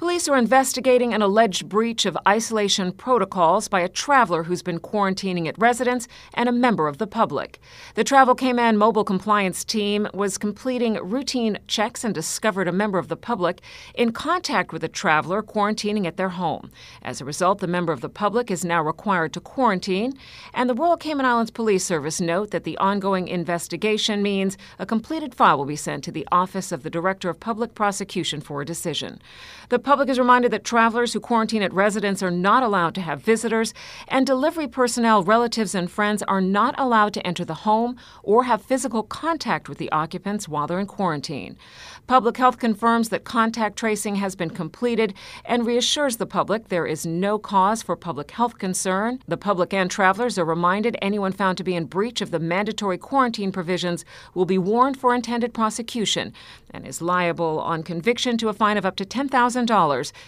Police are investigating an alleged breach of isolation protocols by a traveler who's been quarantining at residence and a member of the public. The Travel Cayman mobile compliance team was completing routine checks and discovered a member of the public in contact with a traveler quarantining at their home. As a result, the member of the public is now required to quarantine, and the Royal Cayman Islands Police Service note that the ongoing investigation means a completed file will be sent to the Office of the Director of Public Prosecution for a decision. The public is reminded that travelers who quarantine at residence are not allowed to have visitors, and delivery personnel, relatives, and friends are not allowed to enter the home or have physical contact with the occupants while they're in quarantine. Public Health confirms that contact tracing has been completed and reassures the public there is no cause for public health concern. The public and travelers are reminded anyone found to be in breach of the mandatory quarantine provisions will be warned for intended prosecution and is liable on conviction to a fine of up to $10,000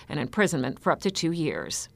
and imprisonment for up to two years.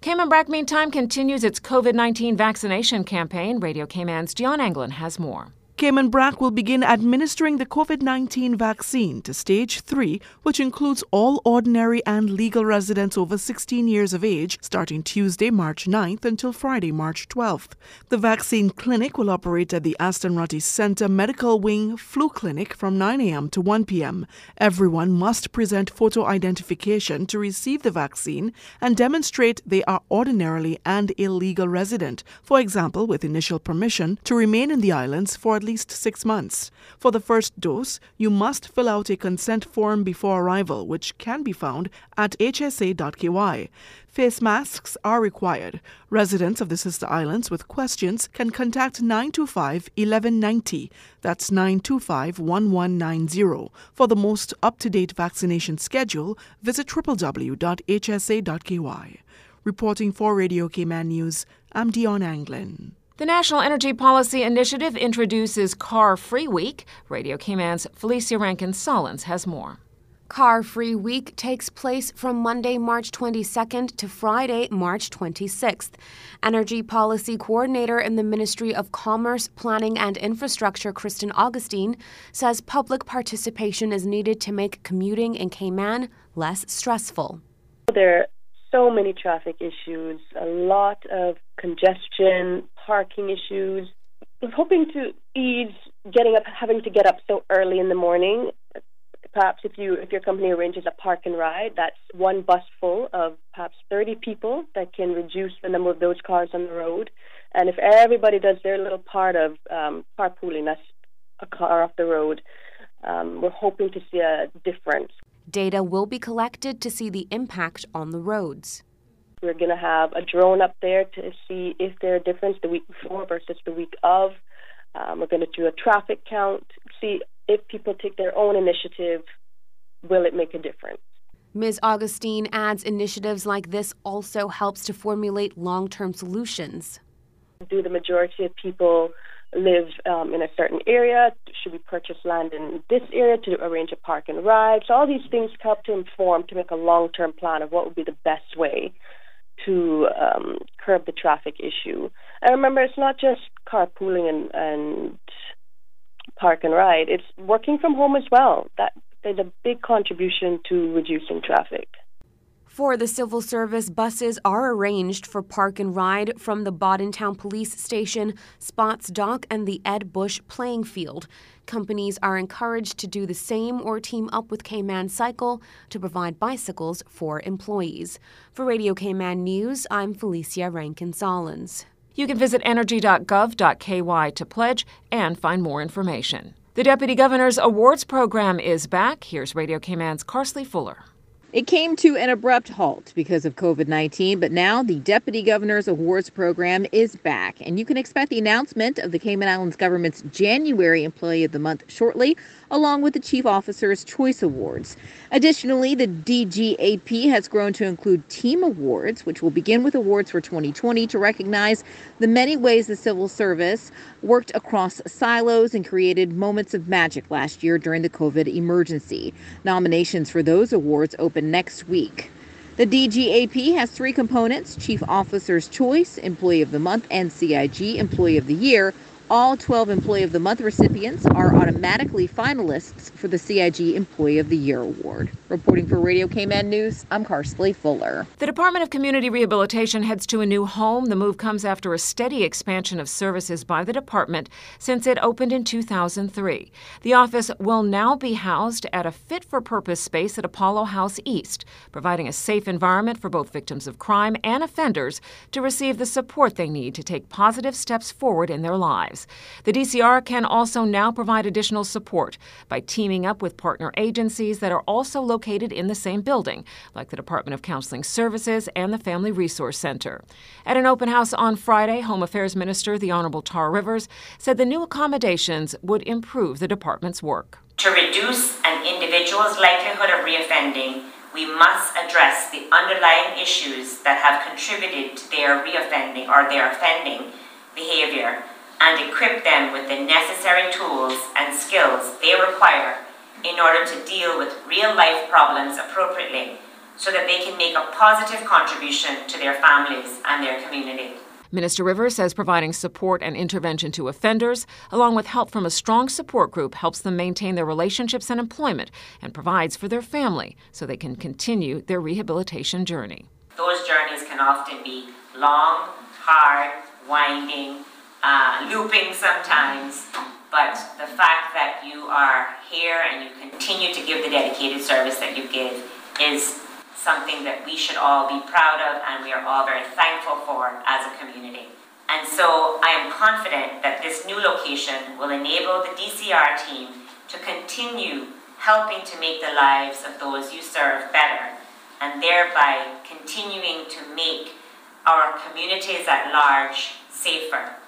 Cayman meantime, continues its COVID 19 vaccination campaign. Radio Cayman's Dion Anglin has more. Cayman Brac will begin administering the COVID 19 vaccine to stage 3, which includes all ordinary and legal residents over 16 years of age, starting Tuesday, March 9th until Friday, March 12th. The vaccine clinic will operate at the Aston Rutty Center Medical Wing Flu Clinic from 9 a.m. to 1 p.m. Everyone must present photo identification to receive the vaccine and demonstrate they are ordinarily and illegal resident, for example, with initial permission to remain in the islands for at least least six months. For the first dose, you must fill out a consent form before arrival, which can be found at hsa.ky. Face masks are required. Residents of the sister islands with questions can contact 925 1190. That's 925 1190. For the most up to date vaccination schedule, visit www.hsa.ky. Reporting for Radio Cayman News, I'm Dion Anglin. The National Energy Policy Initiative introduces Car Free Week. Radio Cayman's Felicia Rankin Solins has more. Car Free Week takes place from Monday, March 22nd to Friday, March 26th. Energy Policy Coordinator in the Ministry of Commerce, Planning and Infrastructure, Kristen Augustine, says public participation is needed to make commuting in Cayman less stressful. There so many traffic issues, a lot of congestion, parking issues. I was hoping to ease getting up, having to get up so early in the morning. Perhaps if you if your company arranges a park and ride, that's one bus full of perhaps 30 people that can reduce the number of those cars on the road. And if everybody does their little part of um, carpooling, that's a car off the road. Um, we're hoping to see a difference. Data will be collected to see the impact on the roads. We're going to have a drone up there to see if there are difference the week before versus the week of. Um, we're going to do a traffic count, see if people take their own initiative, will it make a difference? Ms. Augustine adds initiatives like this also helps to formulate long term solutions. Do the majority of people live um, in a certain area? Should we purchase land in this area to arrange a park and ride? So all these things help to inform to make a long-term plan of what would be the best way to um, curb the traffic issue. And remember, it's not just carpooling and, and park and ride; it's working from home as well. That is a big contribution to reducing traffic. For the civil service, buses are arranged for park and ride from the Town Police Station, Spotts Dock, and the Ed Bush playing field. Companies are encouraged to do the same or team up with Cayman Cycle to provide bicycles for employees. For Radio Cayman News, I'm Felicia Rankin Solins. You can visit energy.gov.ky to pledge and find more information. The Deputy Governor's Awards Program is back. Here's Radio Cayman's Carsley Fuller. It came to an abrupt halt because of COVID 19, but now the Deputy Governor's Awards program is back, and you can expect the announcement of the Cayman Islands government's January Employee of the Month shortly along with the Chief Officer's Choice Awards. Additionally, the DGAP has grown to include Team Awards, which will begin with awards for 2020 to recognize the many ways the civil service worked across silos and created moments of magic last year during the COVID emergency. Nominations for those awards open next week. The DGAP has three components Chief Officer's Choice, Employee of the Month, and CIG Employee of the Year. All 12 Employee of the Month recipients are automatically finalists for the CIG Employee of the Year award. Reporting for Radio Cayman News, I'm Carsley Fuller. The Department of Community Rehabilitation heads to a new home. The move comes after a steady expansion of services by the department since it opened in 2003. The office will now be housed at a fit for purpose space at Apollo House East, providing a safe environment for both victims of crime and offenders to receive the support they need to take positive steps forward in their lives. The DCR can also now provide additional support by teaming up with partner agencies that are also located located in the same building, like the Department of Counseling Services and the Family Resource Center. At an open house on Friday, Home Affairs Minister the Honorable Tara Rivers said the new accommodations would improve the department's work. To reduce an individual's likelihood of reoffending, we must address the underlying issues that have contributed to their reoffending or their offending behavior and equip them with the necessary tools and skills they require in order to deal with real life problems appropriately so that they can make a positive contribution to their families and their community. Minister Rivers says providing support and intervention to offenders, along with help from a strong support group, helps them maintain their relationships and employment and provides for their family so they can continue their rehabilitation journey. Those journeys can often be long, hard, winding, uh, looping sometimes, but the fact that you are here and you continue to give the dedicated service that you give is something that we should all be proud of and we are all very thankful for as a community. And so I am confident that this new location will enable the DCR team to continue helping to make the lives of those you serve better and thereby continuing to make our communities at large safer.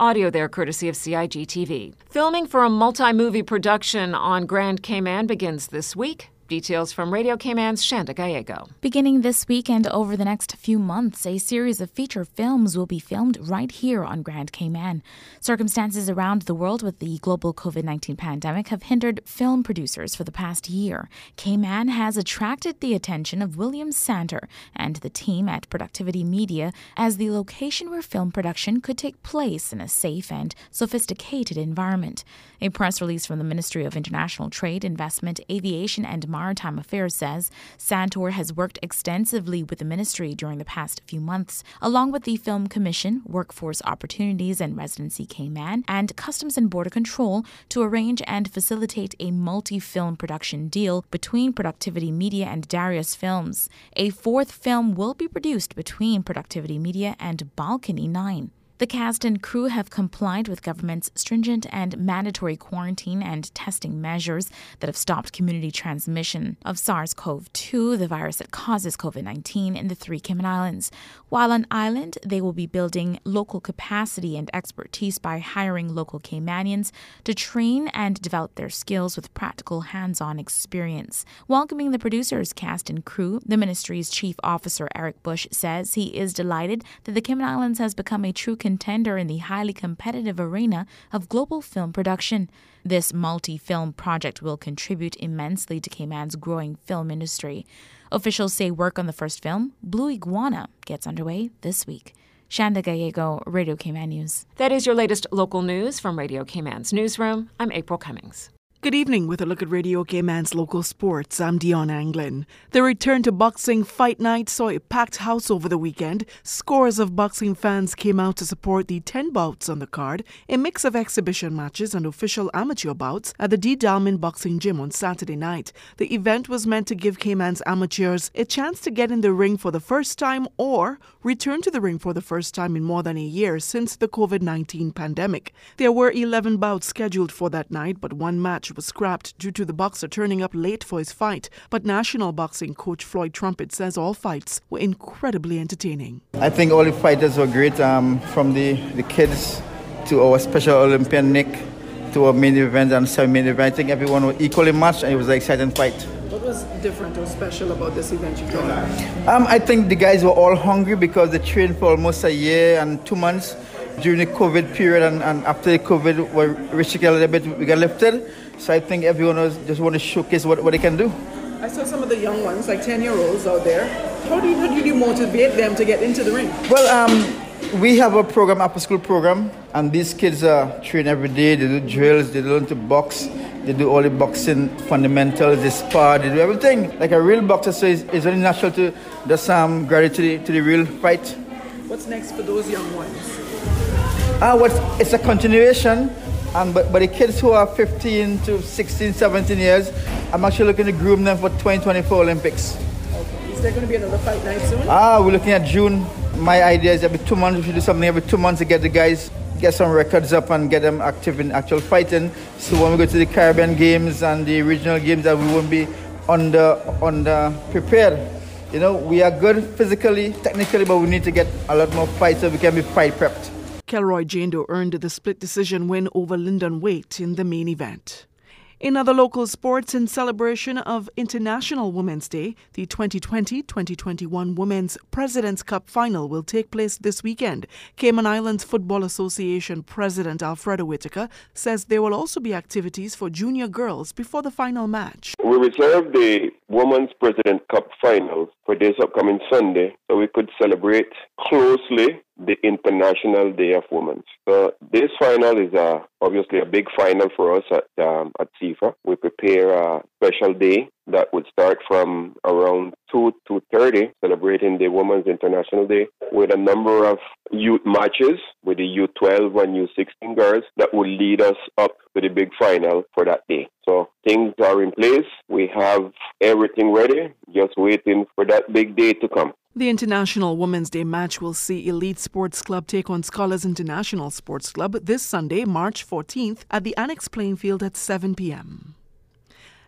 Audio there courtesy of CIG TV. Filming for a multi movie production on Grand Cayman begins this week. Details from Radio Cayman's Shanda Gallego. Beginning this week and over the next few months, a series of feature films will be filmed right here on Grand Cayman. Circumstances around the world with the global COVID 19 pandemic have hindered film producers for the past year. Cayman has attracted the attention of William Santor and the team at Productivity Media as the location where film production could take place in a safe and sophisticated environment. A press release from the Ministry of International Trade, Investment, Aviation, and Maritime Affairs says Santor has worked extensively with the ministry during the past few months, along with the Film Commission, Workforce Opportunities and Residency Cayman, and Customs and Border Control to arrange and facilitate a multi film production deal between Productivity Media and Darius Films. A fourth film will be produced between Productivity Media and Balcony 9. The cast and crew have complied with government's stringent and mandatory quarantine and testing measures that have stopped community transmission of SARS CoV 2, the virus that causes COVID 19, in the three Cayman Islands. While on island, they will be building local capacity and expertise by hiring local Caymanians to train and develop their skills with practical hands on experience. Welcoming the producers, cast, and crew, the ministry's chief officer, Eric Bush, says he is delighted that the Cayman Islands has become a true contender in the highly competitive arena of global film production. This multi film project will contribute immensely to Cayman's growing film industry. Officials say work on the first film, Blue Iguana, gets underway this week. Shanda Gallego, Radio Cayman News. That is your latest local news from Radio Cayman's newsroom. I'm April Cummings. Good evening with a look at Radio Cayman's local sports. I'm Dion Anglin. The return to boxing fight night saw a packed house over the weekend. Scores of boxing fans came out to support the 10 bouts on the card, a mix of exhibition matches and official amateur bouts at the D. Dalman Boxing Gym on Saturday night. The event was meant to give Cayman's amateurs a chance to get in the ring for the first time or return to the ring for the first time in more than a year since the COVID 19 pandemic. There were 11 bouts scheduled for that night, but one match was scrapped due to the boxer turning up late for his fight. But national boxing coach Floyd Trumpet says all fights were incredibly entertaining. I think all the fighters were great, um, from the, the kids to our Special Olympian Nick to our main event and semi-main event. I think everyone was equally matched and it was an exciting fight. What was different or special about this event you brought? Um, I think the guys were all hungry because they trained for almost a year and two months during the COVID period and, and after the COVID were restricted a little bit, we got lifted. So I think everyone was just want to showcase what, what they can do. I saw some of the young ones, like 10 year olds out there. How do you, how do you motivate them to get into the ring? Well, um, we have a program, after school program, and these kids uh, train every day. They do drills, they learn to box, They do all the boxing fundamentals, they spar, they do everything. Like a real boxer, so it's, it's very natural to just um, graduate to the, to the real fight. What's next for those young ones? Ah, what, it's a continuation. Um, but, but the kids who are 15 to 16, 17 years, I'm actually looking to groom them for 2024 Olympics. Okay. Is there going to be another fight night soon? Ah, we're looking at June. My idea is every two months we should do something every two months to get the guys get some records up and get them active in actual fighting. So when we go to the Caribbean Games and the regional games, that we won't be under under prepared. You know, we are good physically, technically, but we need to get a lot more fights so we can be fight prepped. Kelroy Jando earned the split decision win over Lyndon Waite in the main event. In other local sports, in celebration of International Women's Day, the 2020 2021 Women's President's Cup final will take place this weekend. Cayman Islands Football Association President Alfredo Whitaker says there will also be activities for junior girls before the final match. We reserve the Women's President Cup final for this upcoming Sunday so we could celebrate closely the International Day of Women. So this final is uh, obviously a big final for us at um, at CIFA. We prepare a special day that would start from around 2 to 30, celebrating the Women's International Day, with a number of youth matches with the U12 and U16 girls that will lead us up to the big final for that day. So things are in place. We have everything ready, just waiting for that big day to come. The International Women's Day match will see Elite Sports Club take on Scholars International Sports Club this Sunday, March 14th, at the Annex Playing Field at 7 p.m.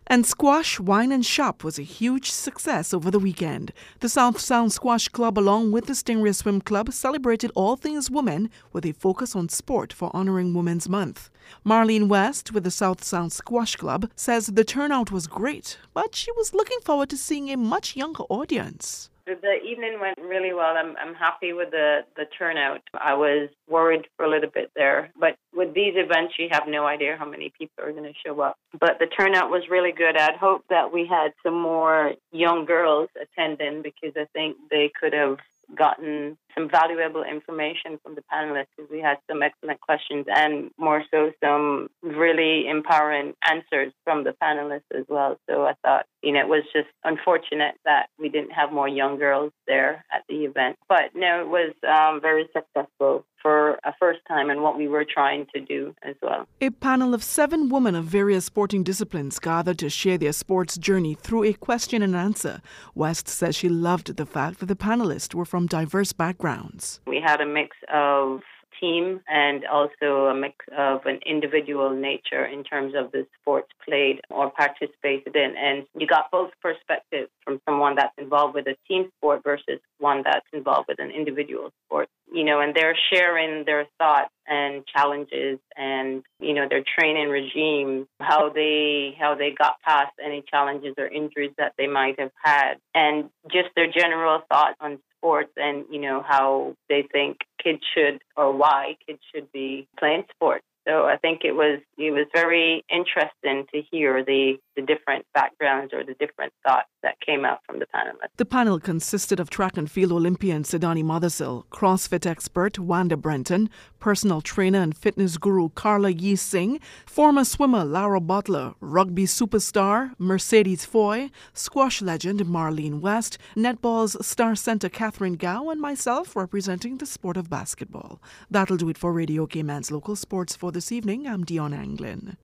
And Squash, Wine and Shop was a huge success over the weekend. The South Sound Squash Club, along with the Stingray Swim Club, celebrated all things women with a focus on sport for honoring Women's Month. Marlene West with the South Sound Squash Club says the turnout was great, but she was looking forward to seeing a much younger audience. The evening went really well. I'm I'm happy with the the turnout. I was worried for a little bit there, but with these events, you have no idea how many people are going to show up. But the turnout was really good. I'd hope that we had some more young girls attending because I think they could have gotten some valuable information from the panelists because we had some excellent questions and more so some really empowering answers from the panelists as well. So I thought, you know, it was just unfortunate that we didn't have more young girls there at the event. But no, it was um, very successful for a first time and what we were trying to do as well. A panel of seven women of various sporting disciplines gathered to share their sports journey through a question and answer. West says she loved the fact that the panelists were from diverse backgrounds. We had a mix of team and also a mix of an individual nature in terms of the sports played or participated in. And you got both perspectives from someone that's involved with a team sport versus one that's involved with an individual sport. You know, and they're sharing their thoughts and challenges and you know their training regime how they how they got past any challenges or injuries that they might have had and just their general thoughts on sports and you know how they think kids should or why kids should be playing sports. So I think it was it was very interesting to hear the, the different backgrounds or the different thoughts that came out from the panelists. The panel consisted of track and field Olympian Cydonie Mothersill, CrossFit expert Wanda Brenton, personal trainer and fitness guru Carla Yee Singh, former swimmer Lara Butler, rugby superstar Mercedes Foy, squash legend Marlene West, netball's star center Catherine Gow, and myself representing the sport of basketball. That'll do it for Radio Cayman's local sports for this evening. I'm Dion Anglin.